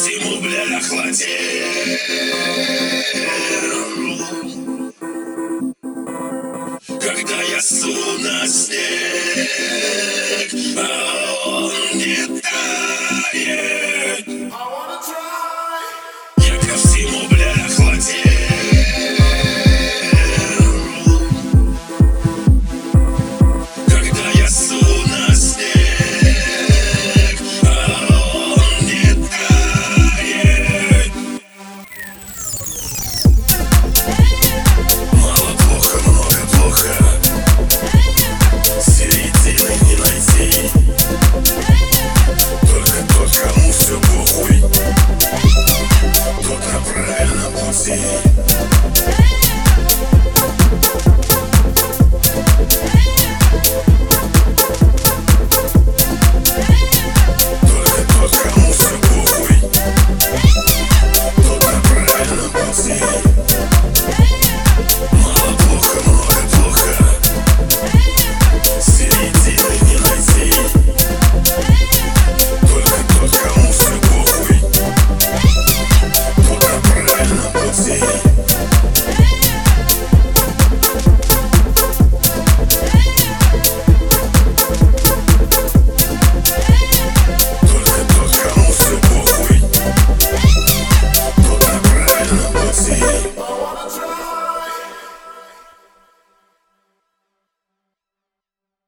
всему, бля, охладею Когда я су на снег, а он не тает. Я ко всему